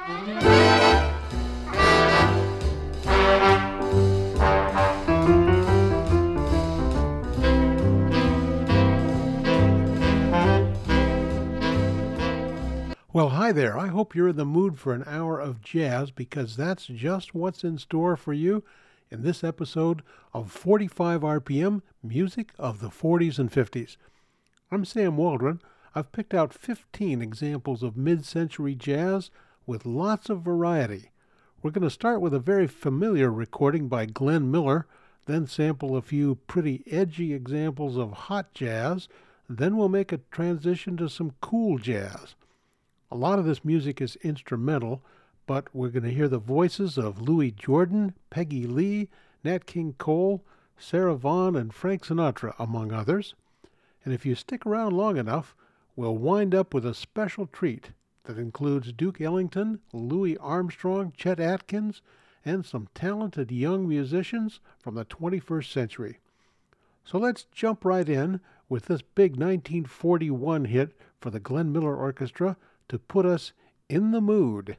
Well, hi there. I hope you're in the mood for an hour of jazz because that's just what's in store for you in this episode of 45 RPM Music of the 40s and 50s. I'm Sam Waldron. I've picked out 15 examples of mid century jazz with lots of variety. We're going to start with a very familiar recording by Glenn Miller, then sample a few pretty edgy examples of hot jazz, then we'll make a transition to some cool jazz. A lot of this music is instrumental, but we're going to hear the voices of Louis Jordan, Peggy Lee, Nat King Cole, Sarah Vaughan, and Frank Sinatra, among others. And if you stick around long enough, we'll wind up with a special treat that includes Duke Ellington, Louis Armstrong, Chet Atkins, and some talented young musicians from the 21st century. So let's jump right in with this big 1941 hit for the Glenn Miller Orchestra to put us in the mood.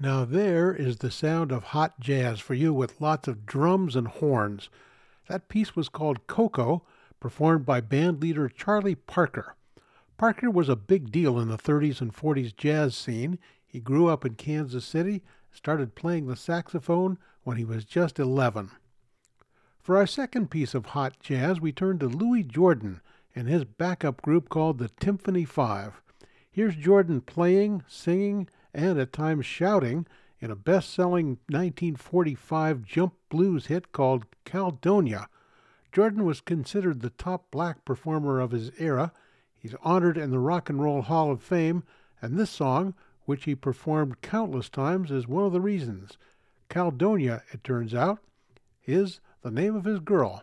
Now, there is the sound of hot jazz for you with lots of drums and horns. That piece was called Ko-Ko, performed by band leader Charlie Parker. Parker was a big deal in the 30s and 40s jazz scene. He grew up in Kansas City, started playing the saxophone when he was just 11. For our second piece of hot jazz, we turn to Louis Jordan and his backup group called the Tympany Five. Here's Jordan playing, singing, and at times shouting in a best selling 1945 jump blues hit called Caledonia. Jordan was considered the top black performer of his era. He's honored in the Rock and Roll Hall of Fame, and this song, which he performed countless times, is one of the reasons. Caledonia, it turns out, is the name of his girl.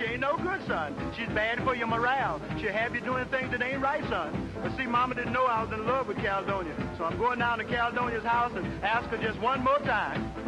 ain't no good, son. She's bad for your morale. She'll have you doing things that ain't right, son. But see, Mama didn't know I was in love with Caledonia. So I'm going down to Caledonia's house and ask her just one more time.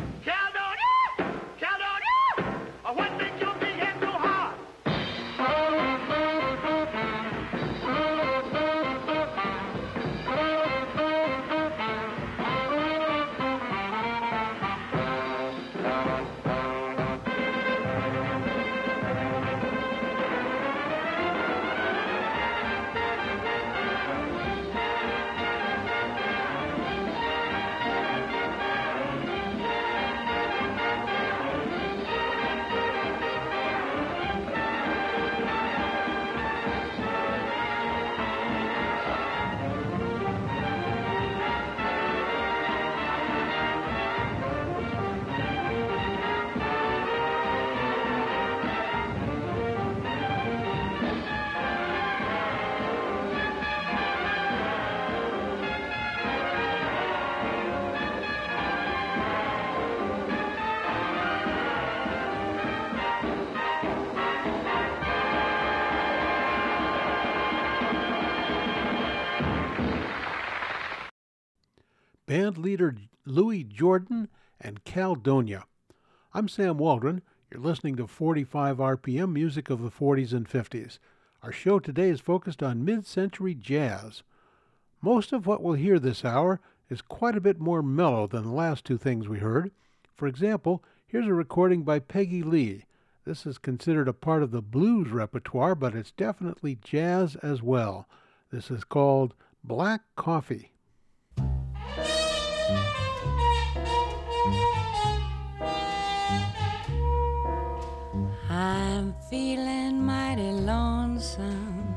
Leader Louis Jordan and Caledonia. I'm Sam Waldron. You're listening to 45 RPM music of the 40s and 50s. Our show today is focused on mid century jazz. Most of what we'll hear this hour is quite a bit more mellow than the last two things we heard. For example, here's a recording by Peggy Lee. This is considered a part of the blues repertoire, but it's definitely jazz as well. This is called Black Coffee. Feeling mighty lonesome,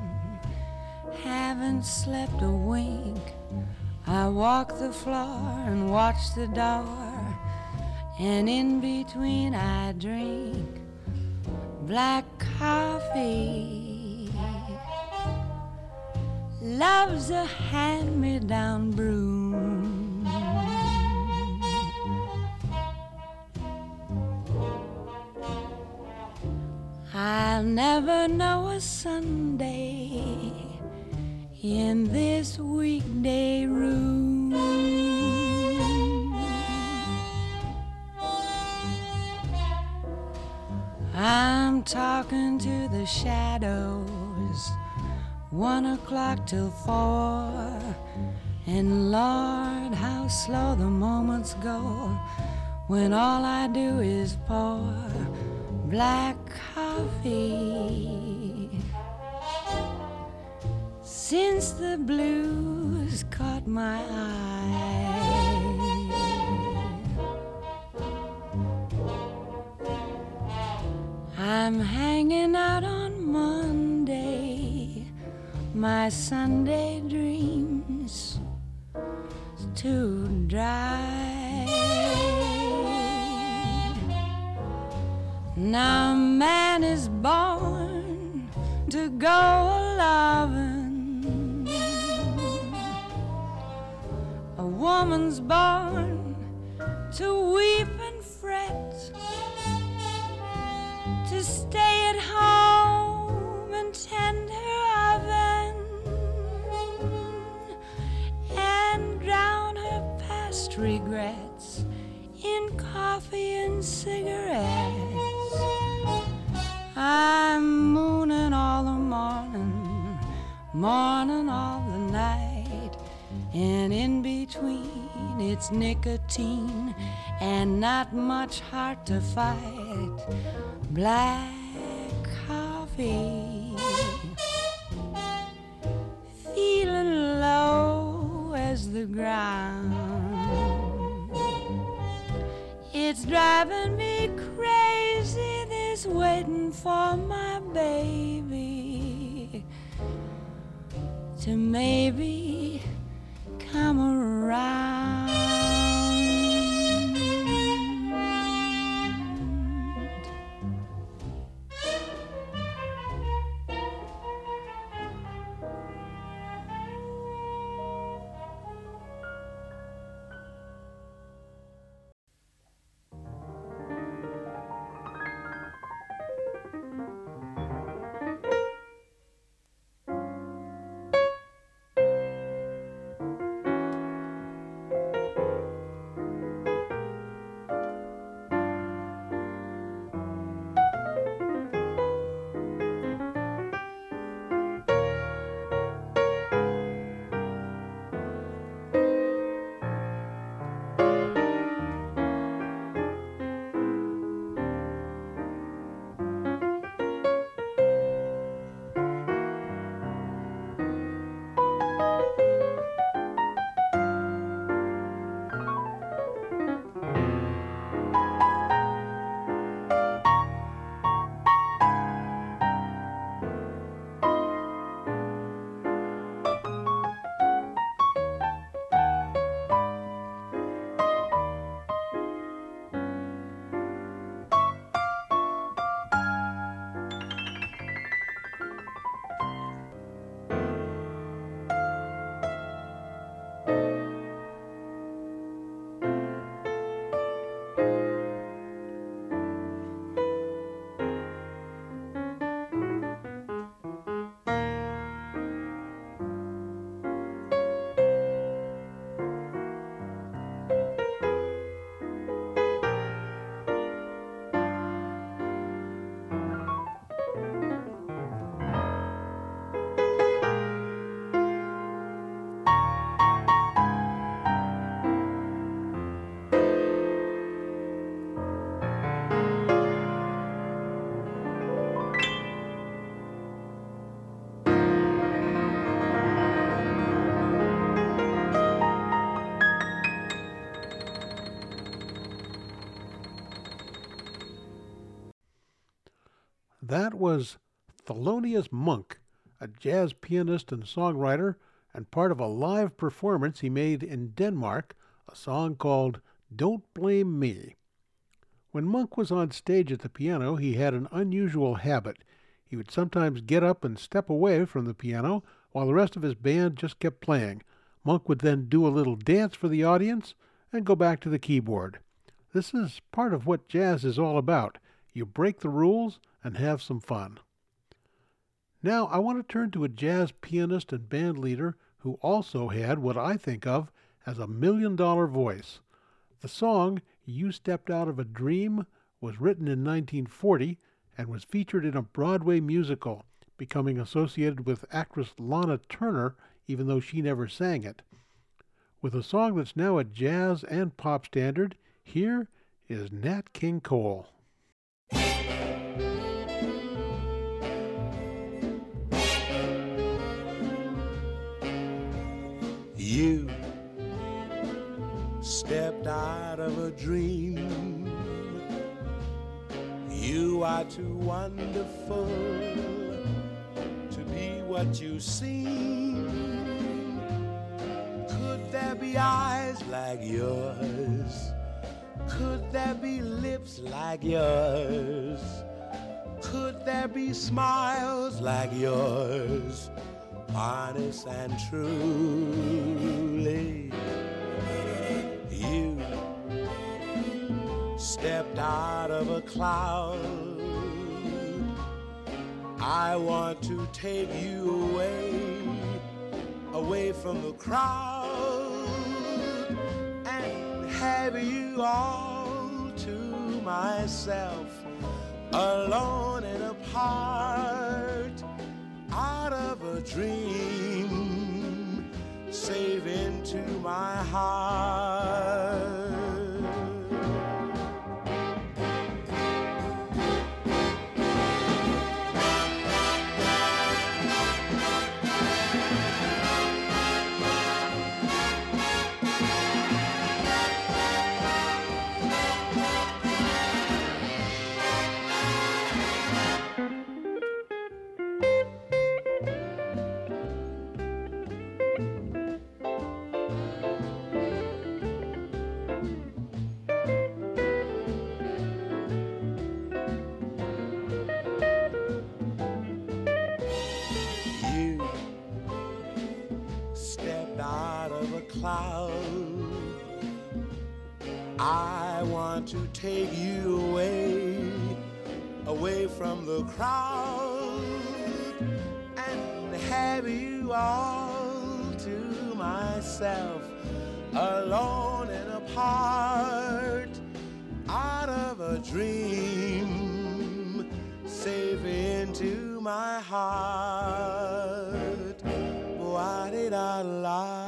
haven't slept a wink. I walk the floor and watch the door, and in between I drink. black coffee. Love's a hand me down broom. I'll never know a Sunday in this weekday room. I'm talking to the shadows, one o'clock till four. And Lord, how slow the moments go when all I do is pour black coffee. Since the blues caught my eye. I'm hanging out on Monday, my Sunday dreams to dry. Now a man is born to go a loving. A woman's born to weep and fret to stay at home and tend her oven and drown her past regrets in coffee and cigarettes. I'm mooning all the morning, morning all the night, and in between it's nicotine and not much heart to fight black coffee. Feeling low as the ground. It's driving me crazy, this waiting for my baby to maybe come around. Was Thelonious Monk, a jazz pianist and songwriter, and part of a live performance he made in Denmark, a song called Don't Blame Me. When Monk was on stage at the piano, he had an unusual habit. He would sometimes get up and step away from the piano while the rest of his band just kept playing. Monk would then do a little dance for the audience and go back to the keyboard. This is part of what jazz is all about. You break the rules and have some fun. Now, I want to turn to a jazz pianist and band leader who also had what I think of as a million dollar voice. The song, You Stepped Out of a Dream, was written in 1940 and was featured in a Broadway musical, becoming associated with actress Lana Turner, even though she never sang it. With a song that's now a jazz and pop standard, here is Nat King Cole. A dream. You are too wonderful to be what you seem. Could there be eyes like yours? Could there be lips like yours? Could there be smiles like yours? Honest and truly, of a cloud. I want to take you away, away from the crowd, and have you all to myself, alone and apart, out of a dream, save into my heart. Cloud. I want to take you away, away from the crowd, and have you all to myself, alone and apart, out of a dream, safe into my heart. Why did I lie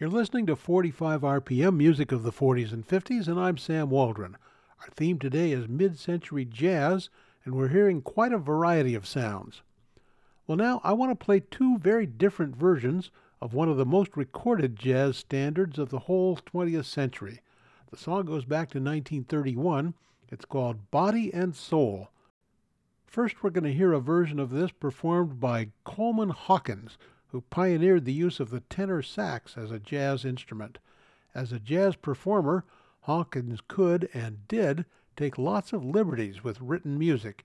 You're listening to 45 RPM, music of the 40s and 50s, and I'm Sam Waldron. Our theme today is mid century jazz, and we're hearing quite a variety of sounds. Well, now I want to play two very different versions of one of the most recorded jazz standards of the whole 20th century. The song goes back to 1931. It's called Body and Soul. First, we're going to hear a version of this performed by Coleman Hawkins, who pioneered the use of the tenor sax as a jazz instrument. As a jazz performer, Hawkins could and did take lots of liberties with written music.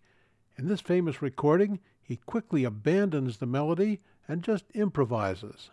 In this famous recording, he quickly abandons the melody and just improvises.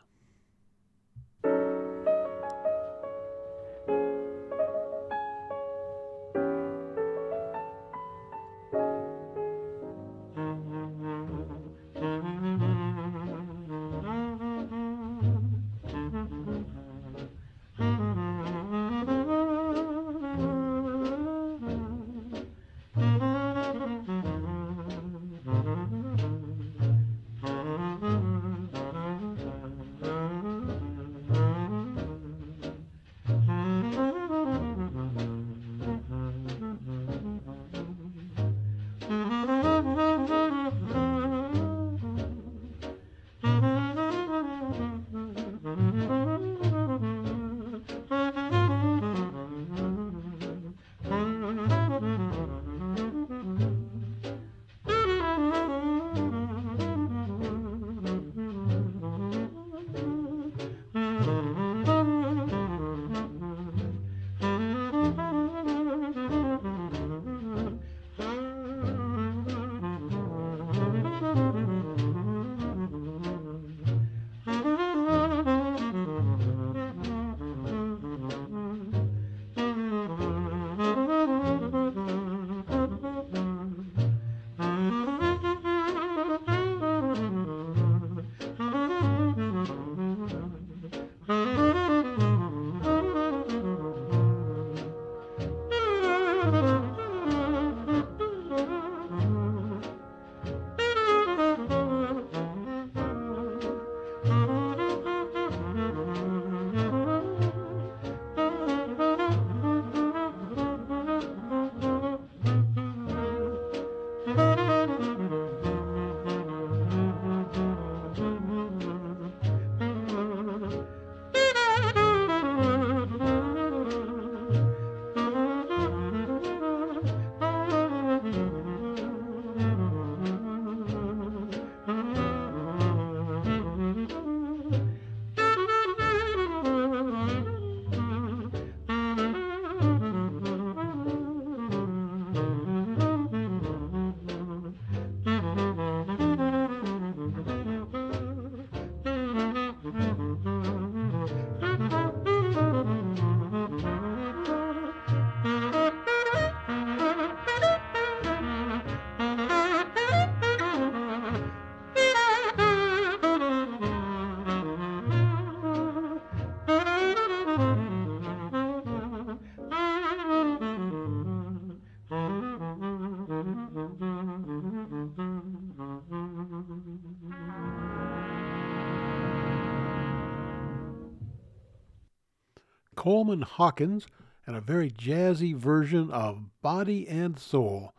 Coleman Hawkins and a very jazzy version of Body and Soul.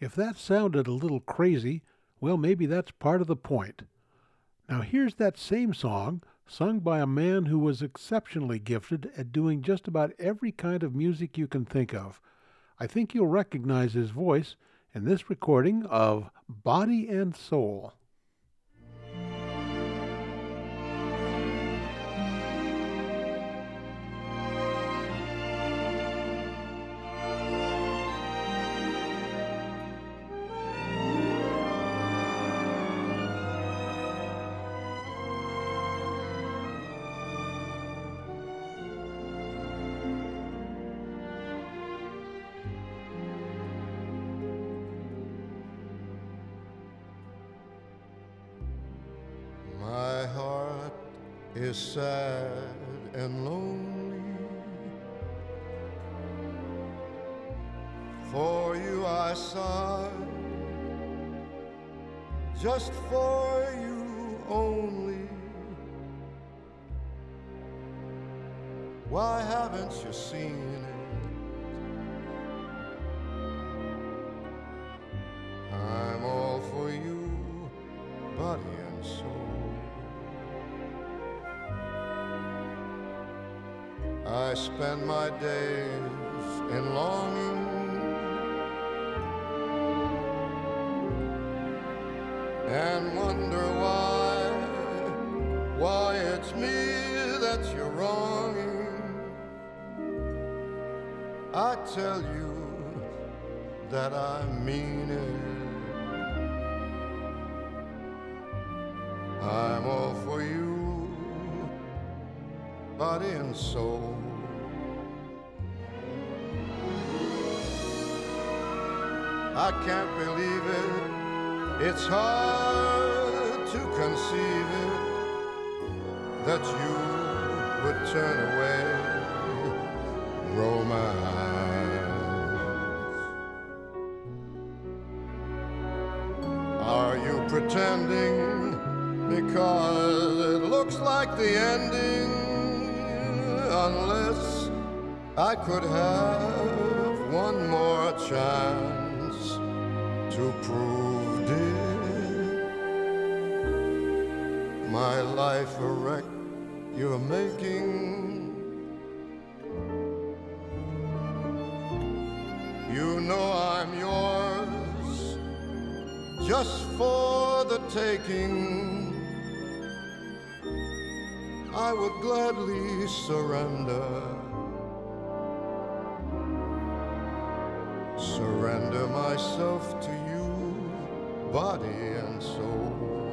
If that sounded a little crazy, well, maybe that's part of the point. Now, here's that same song sung by a man who was exceptionally gifted at doing just about every kind of music you can think of. I think you'll recognize his voice in this recording of Body and Soul. Sad and lonely. For you I sigh, just for you only. Why haven't you seen it? My days in longing. And wonder why, why it's me that you're wronging. I tell you that I mean it. I'm all for you, body and soul. I can't believe it, it's hard to conceive it that you would turn away romance. Are you pretending because it looks like the ending? Unless I could have one more chance to prove, dear, my life a wreck you're making. You know I'm yours just for the taking. I would gladly surrender. Myself to you, body and soul.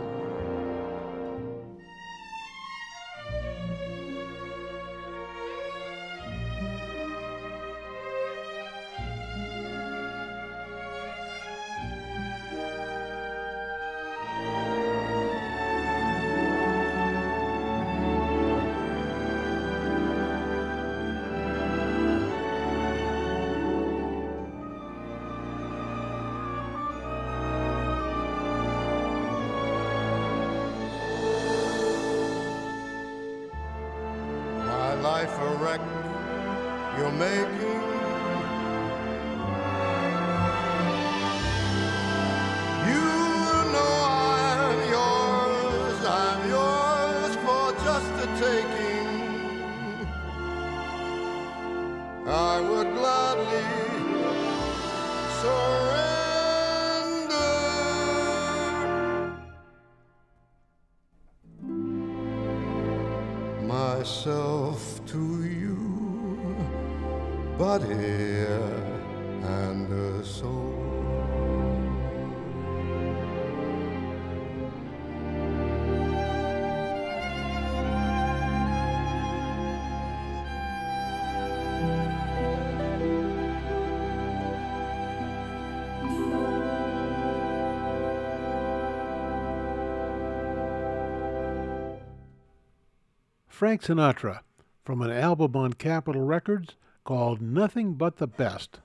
Frank Sinatra from an album on Capitol Records called Nothing But the Best.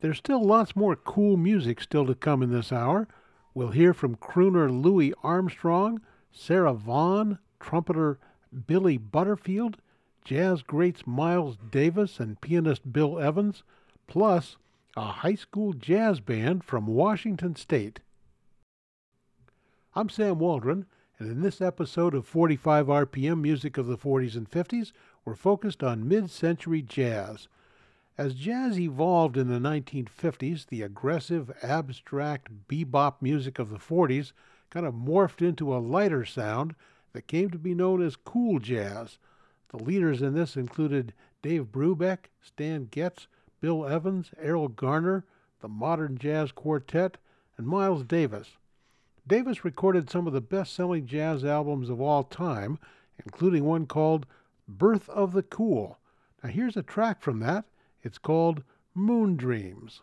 There's still lots more cool music still to come in this hour. We'll hear from crooner Louis Armstrong, Sarah Vaughan, trumpeter Billy Butterfield, jazz greats Miles Davis and pianist Bill Evans, plus a high school jazz band from Washington State. I'm Sam Waldron, and in this episode of 45 RPM Music of the 40s and 50s, we're focused on mid century jazz. As jazz evolved in the 1950s, the aggressive, abstract bebop music of the 40s kind of morphed into a lighter sound that came to be known as cool jazz. The leaders in this included Dave Brubeck, Stan Getz, Bill Evans, Erroll Garner, the Modern Jazz Quartet, and Miles Davis. Davis recorded some of the best selling jazz albums of all time, including one called Birth of the Cool. Now, here's a track from that. It's called Moon Dreams.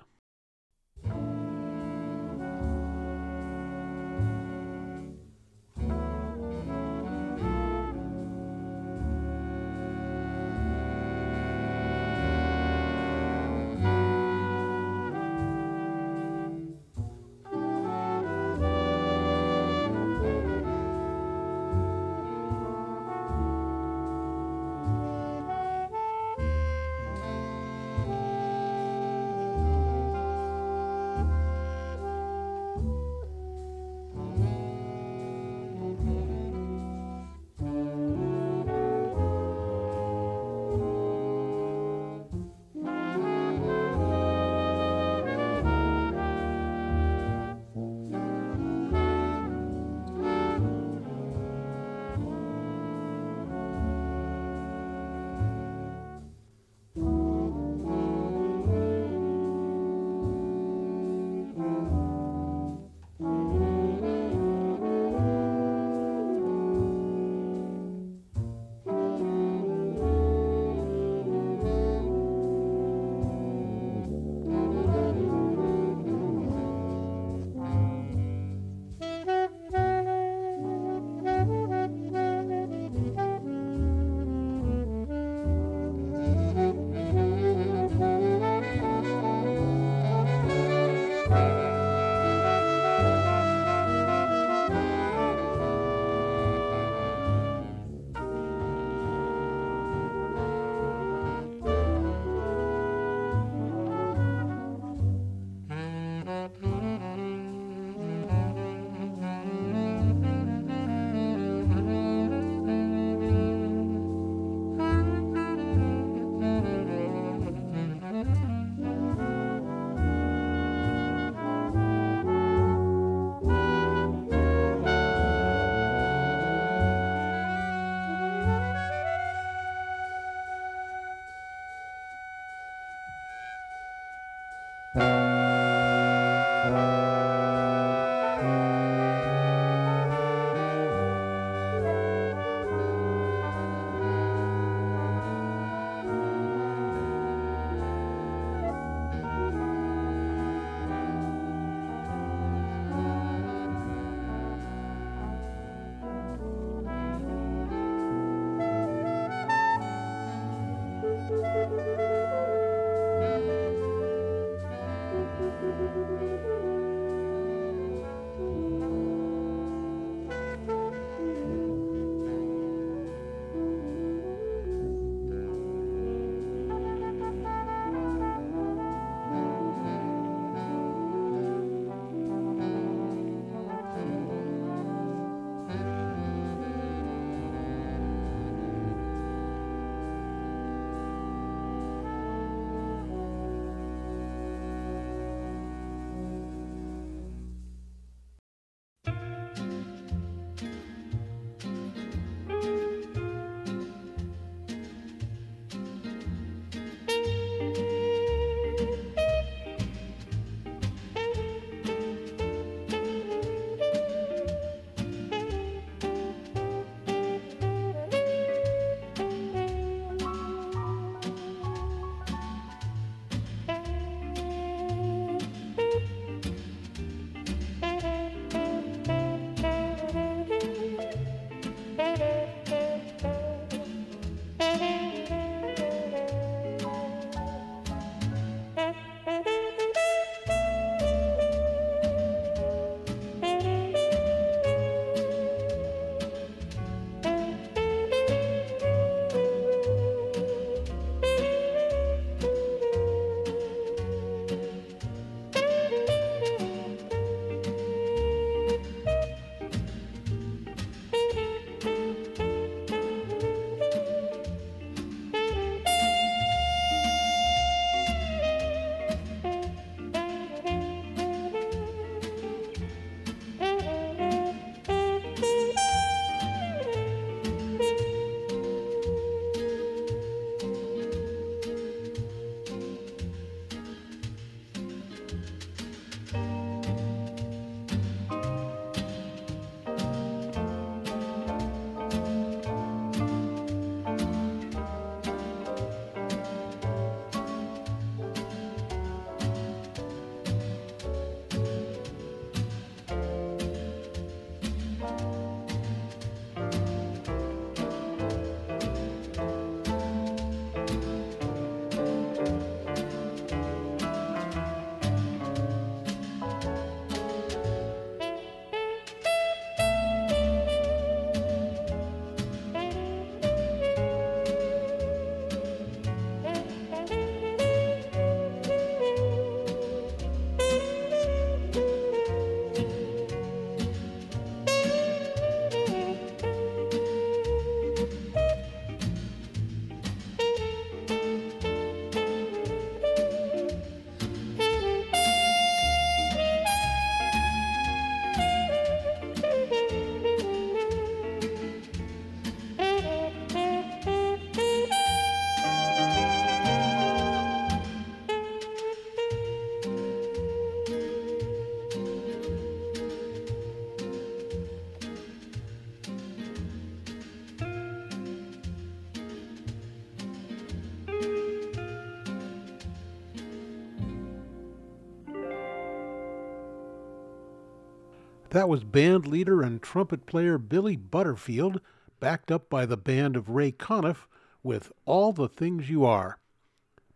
That was band leader and trumpet player Billy Butterfield, backed up by the band of Ray Conniff with All the Things You Are.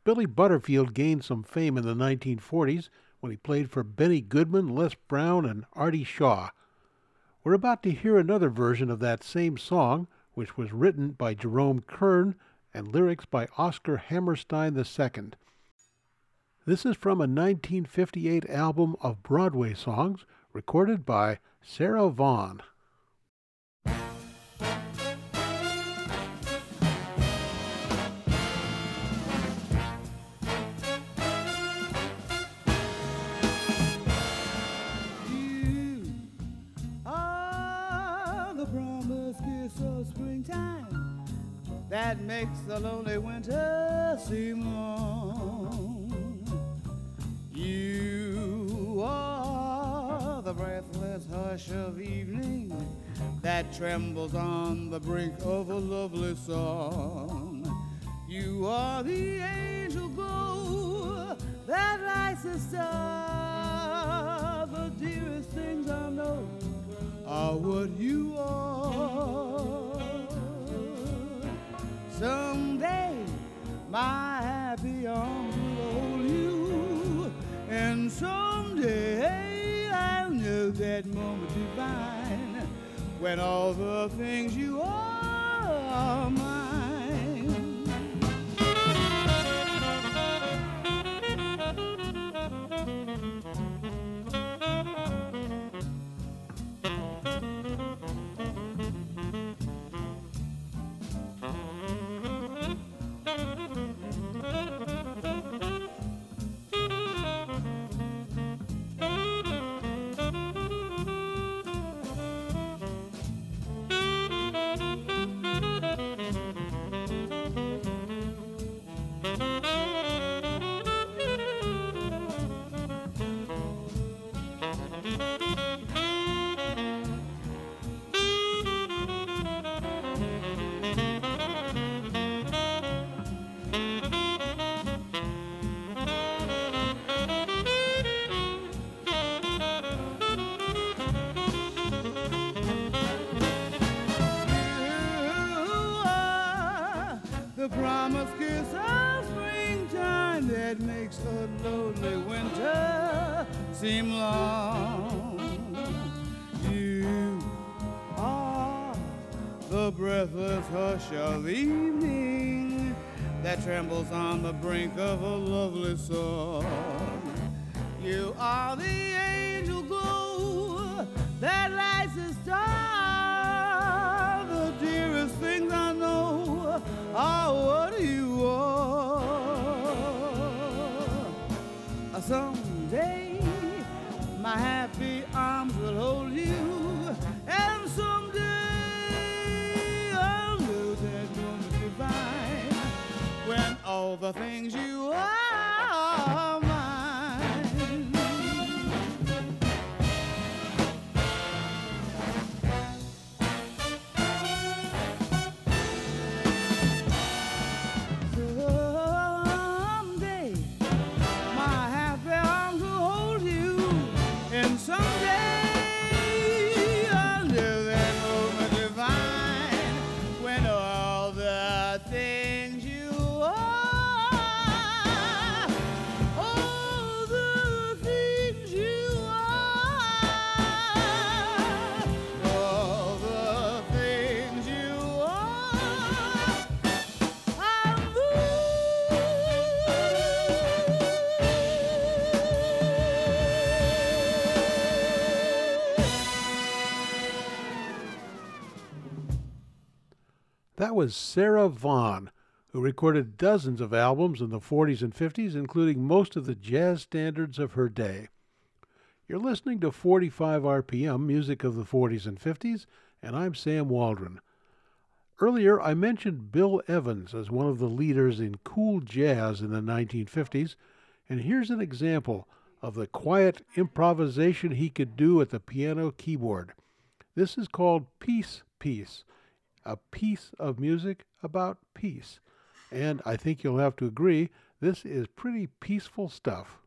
Billy Butterfield gained some fame in the 1940s when he played for Benny Goodman, Les Brown, and Artie Shaw. We're about to hear another version of that same song, which was written by Jerome Kern and lyrics by Oscar Hammerstein II. This is from a 1958 album of Broadway songs recorded by Sarah springtime that makes the lonely winter seem long. You are breathless hush of evening that trembles on the brink of a lovely song. You are the angel glow that lights the star. The dearest things I know are what you are. Someday my happy arms will hold you, and someday that moment divine when all the things you are trembles on the brink of a lovely song. You are the when all the things you are That was Sarah Vaughan, who recorded dozens of albums in the 40s and 50s, including most of the jazz standards of her day. You're listening to 45 RPM, music of the 40s and 50s, and I'm Sam Waldron. Earlier, I mentioned Bill Evans as one of the leaders in cool jazz in the 1950s, and here's an example of the quiet improvisation he could do at the piano keyboard. This is called Peace Piece, a piece of music about peace. And I think you'll have to agree, this is pretty peaceful stuff.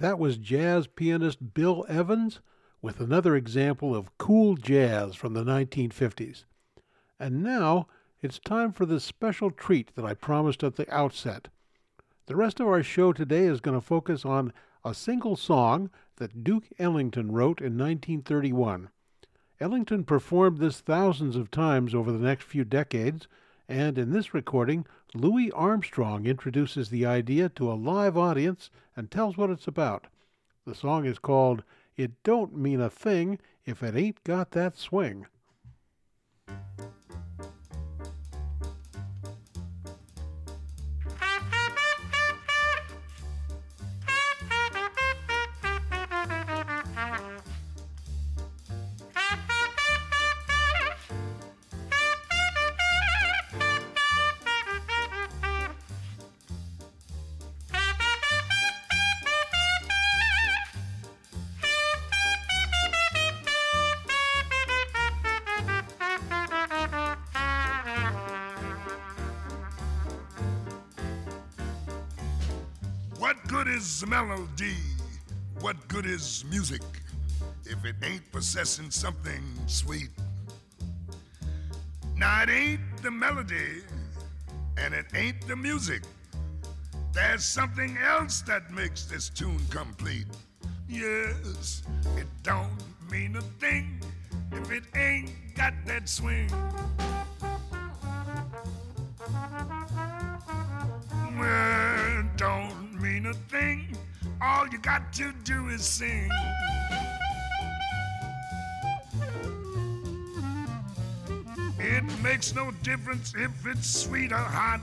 That was jazz pianist Bill Evans with another example of cool jazz from the 1950s. And now it's time for the special treat that I promised at the outset. The rest of our show today is going to focus on a single song that Duke Ellington wrote in 1931. Ellington performed this thousands of times over the next few decades, and in this recording, Louis Armstrong introduces the idea to a live audience and tells what it's about. The song is called It Don't Mean a Thing If It Ain't Got That Swing. Is melody? What good is music if it ain't possessing something sweet? Now, it ain't the melody and it ain't the music. There's something else that makes this tune complete. Yes, it don't mean a thing if it ain't got that swing. Got to do is sing. It makes no difference if it's sweet or hot.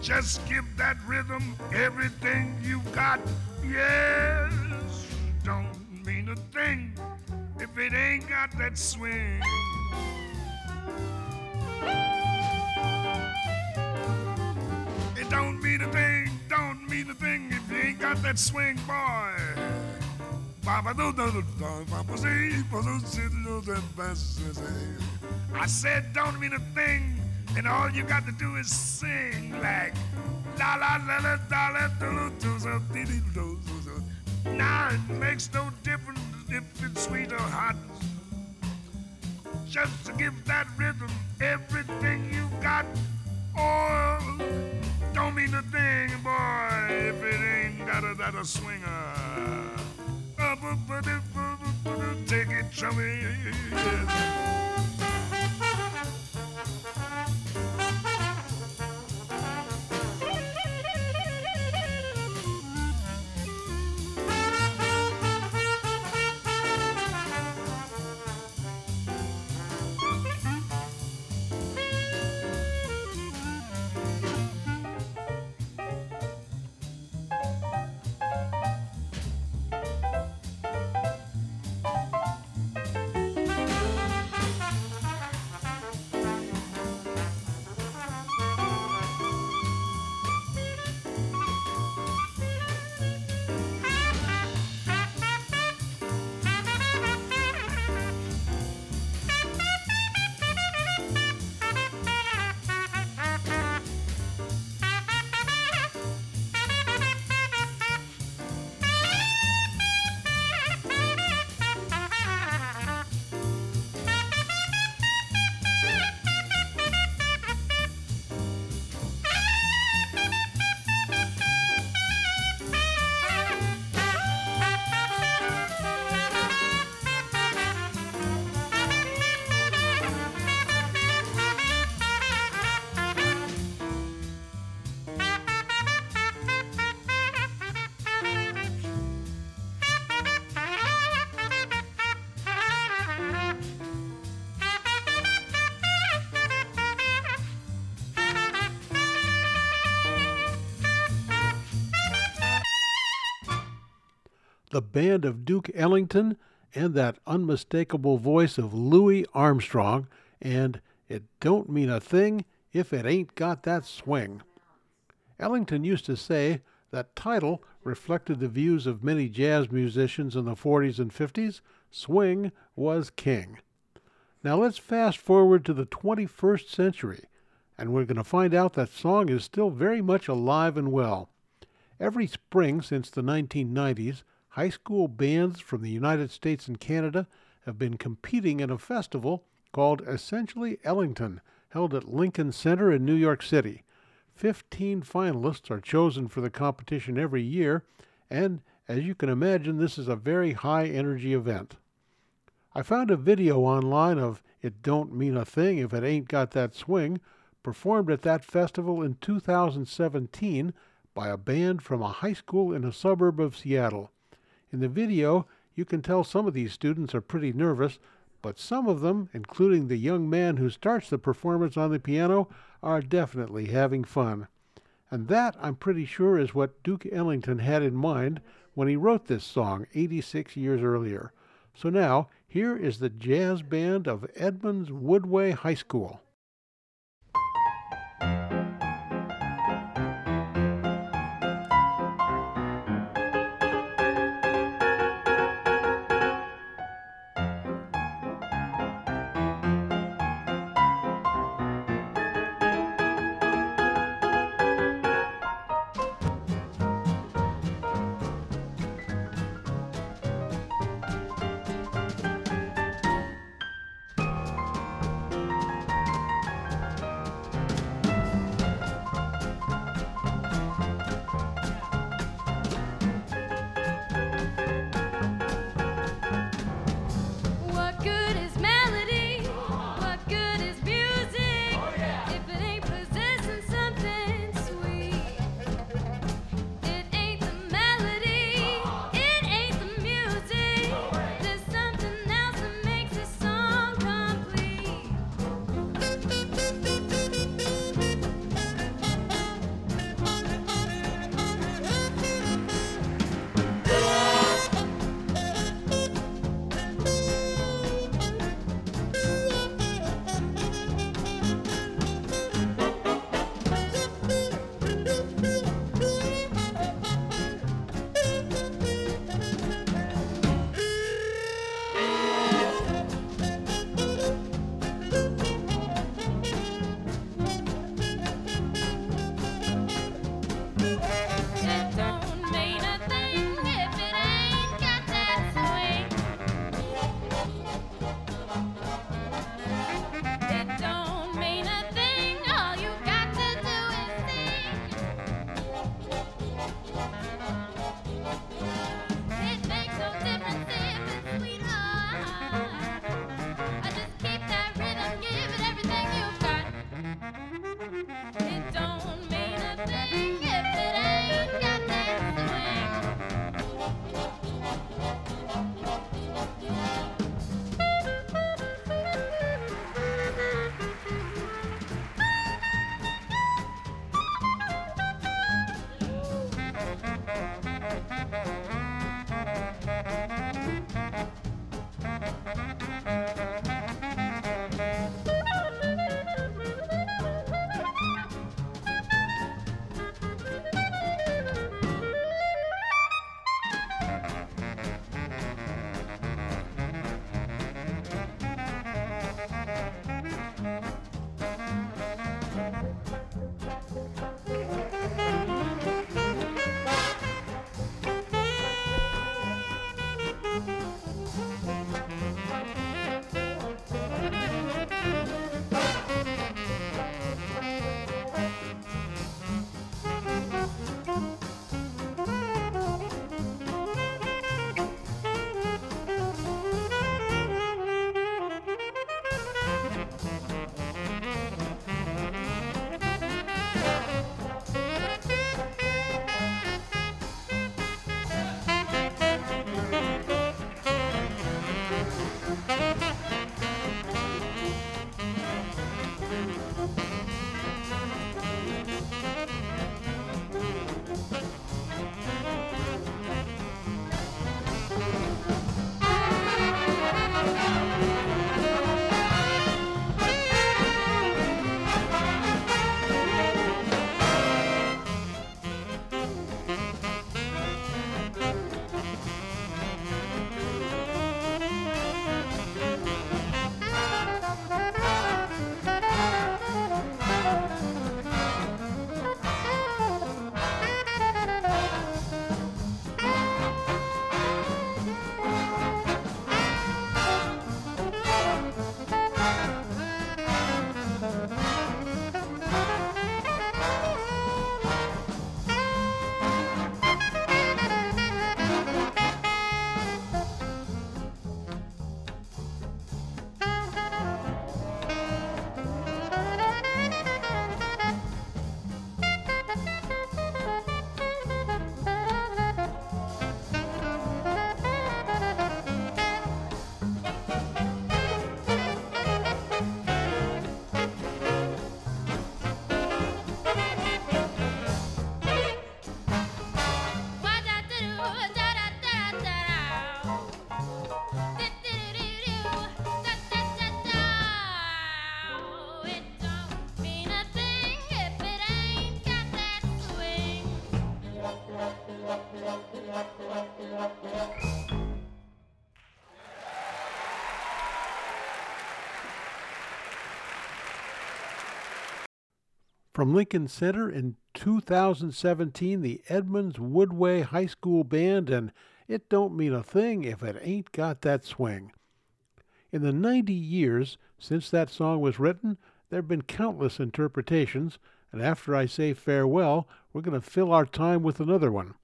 Just give that rhythm everything you've got. Yes, don't mean a thing if it ain't got that swing. Got that swing, boy. I said, don't mean a thing, and all you got to do is sing like la la la la la la do do do do. Now it makes no difference if it's sweet or hot. Just to give that rhythm everything you got. Oh, don't mean a thing, boy, if it ain't got a, that a swinger. Take it from the band of Duke Ellington, and that unmistakable voice of Louis Armstrong, and It Don't Mean a Thing If It Ain't Got That Swing. Ellington used to say that title reflected the views of many jazz musicians in the 40s and 50s swing was king. Now let's fast forward to the 21st century, and we're going to find out that song is still very much alive and well. Every spring since the 1990s, high school bands from the United States and Canada have been competing in a festival called Essentially Ellington, held at Lincoln Center in New York City. Fifteen finalists are chosen for the competition every year, and as you can imagine, this is a very high energy event. I found a video online of It Don't Mean a Thing If It Ain't Got That Swing, performed at that festival in 2017 by a band from a high school in a suburb of Seattle. In the video, you can tell some of these students are pretty nervous, but some of them, including the young man who starts the performance on the piano, are definitely having fun. And that, I'm pretty sure, is what Duke Ellington had in mind when he wrote this song 86 years earlier. So now, here is the jazz band of Edmonds Woodway High School. From Lincoln Center in 2017, the Edmonds Woodway High School Band, and It Don't Mean a Thing If It Ain't Got That Swing. In the 90 years since that song was written, there have been countless interpretations, and after I say farewell, we're going to fill our time with another one.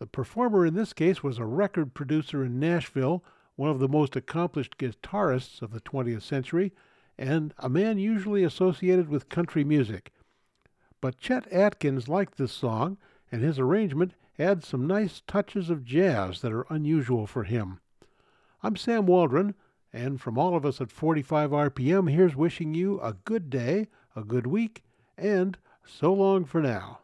The performer in this case was a record producer in Nashville, one of the most accomplished guitarists of the 20th century, and a man usually associated with country music. But Chet Atkins liked this song, and his arrangement adds some nice touches of jazz that are unusual for him. I'm Sam Waldron, and from all of us at 45 RPM, here's wishing you a good day, a good week, and so long for now.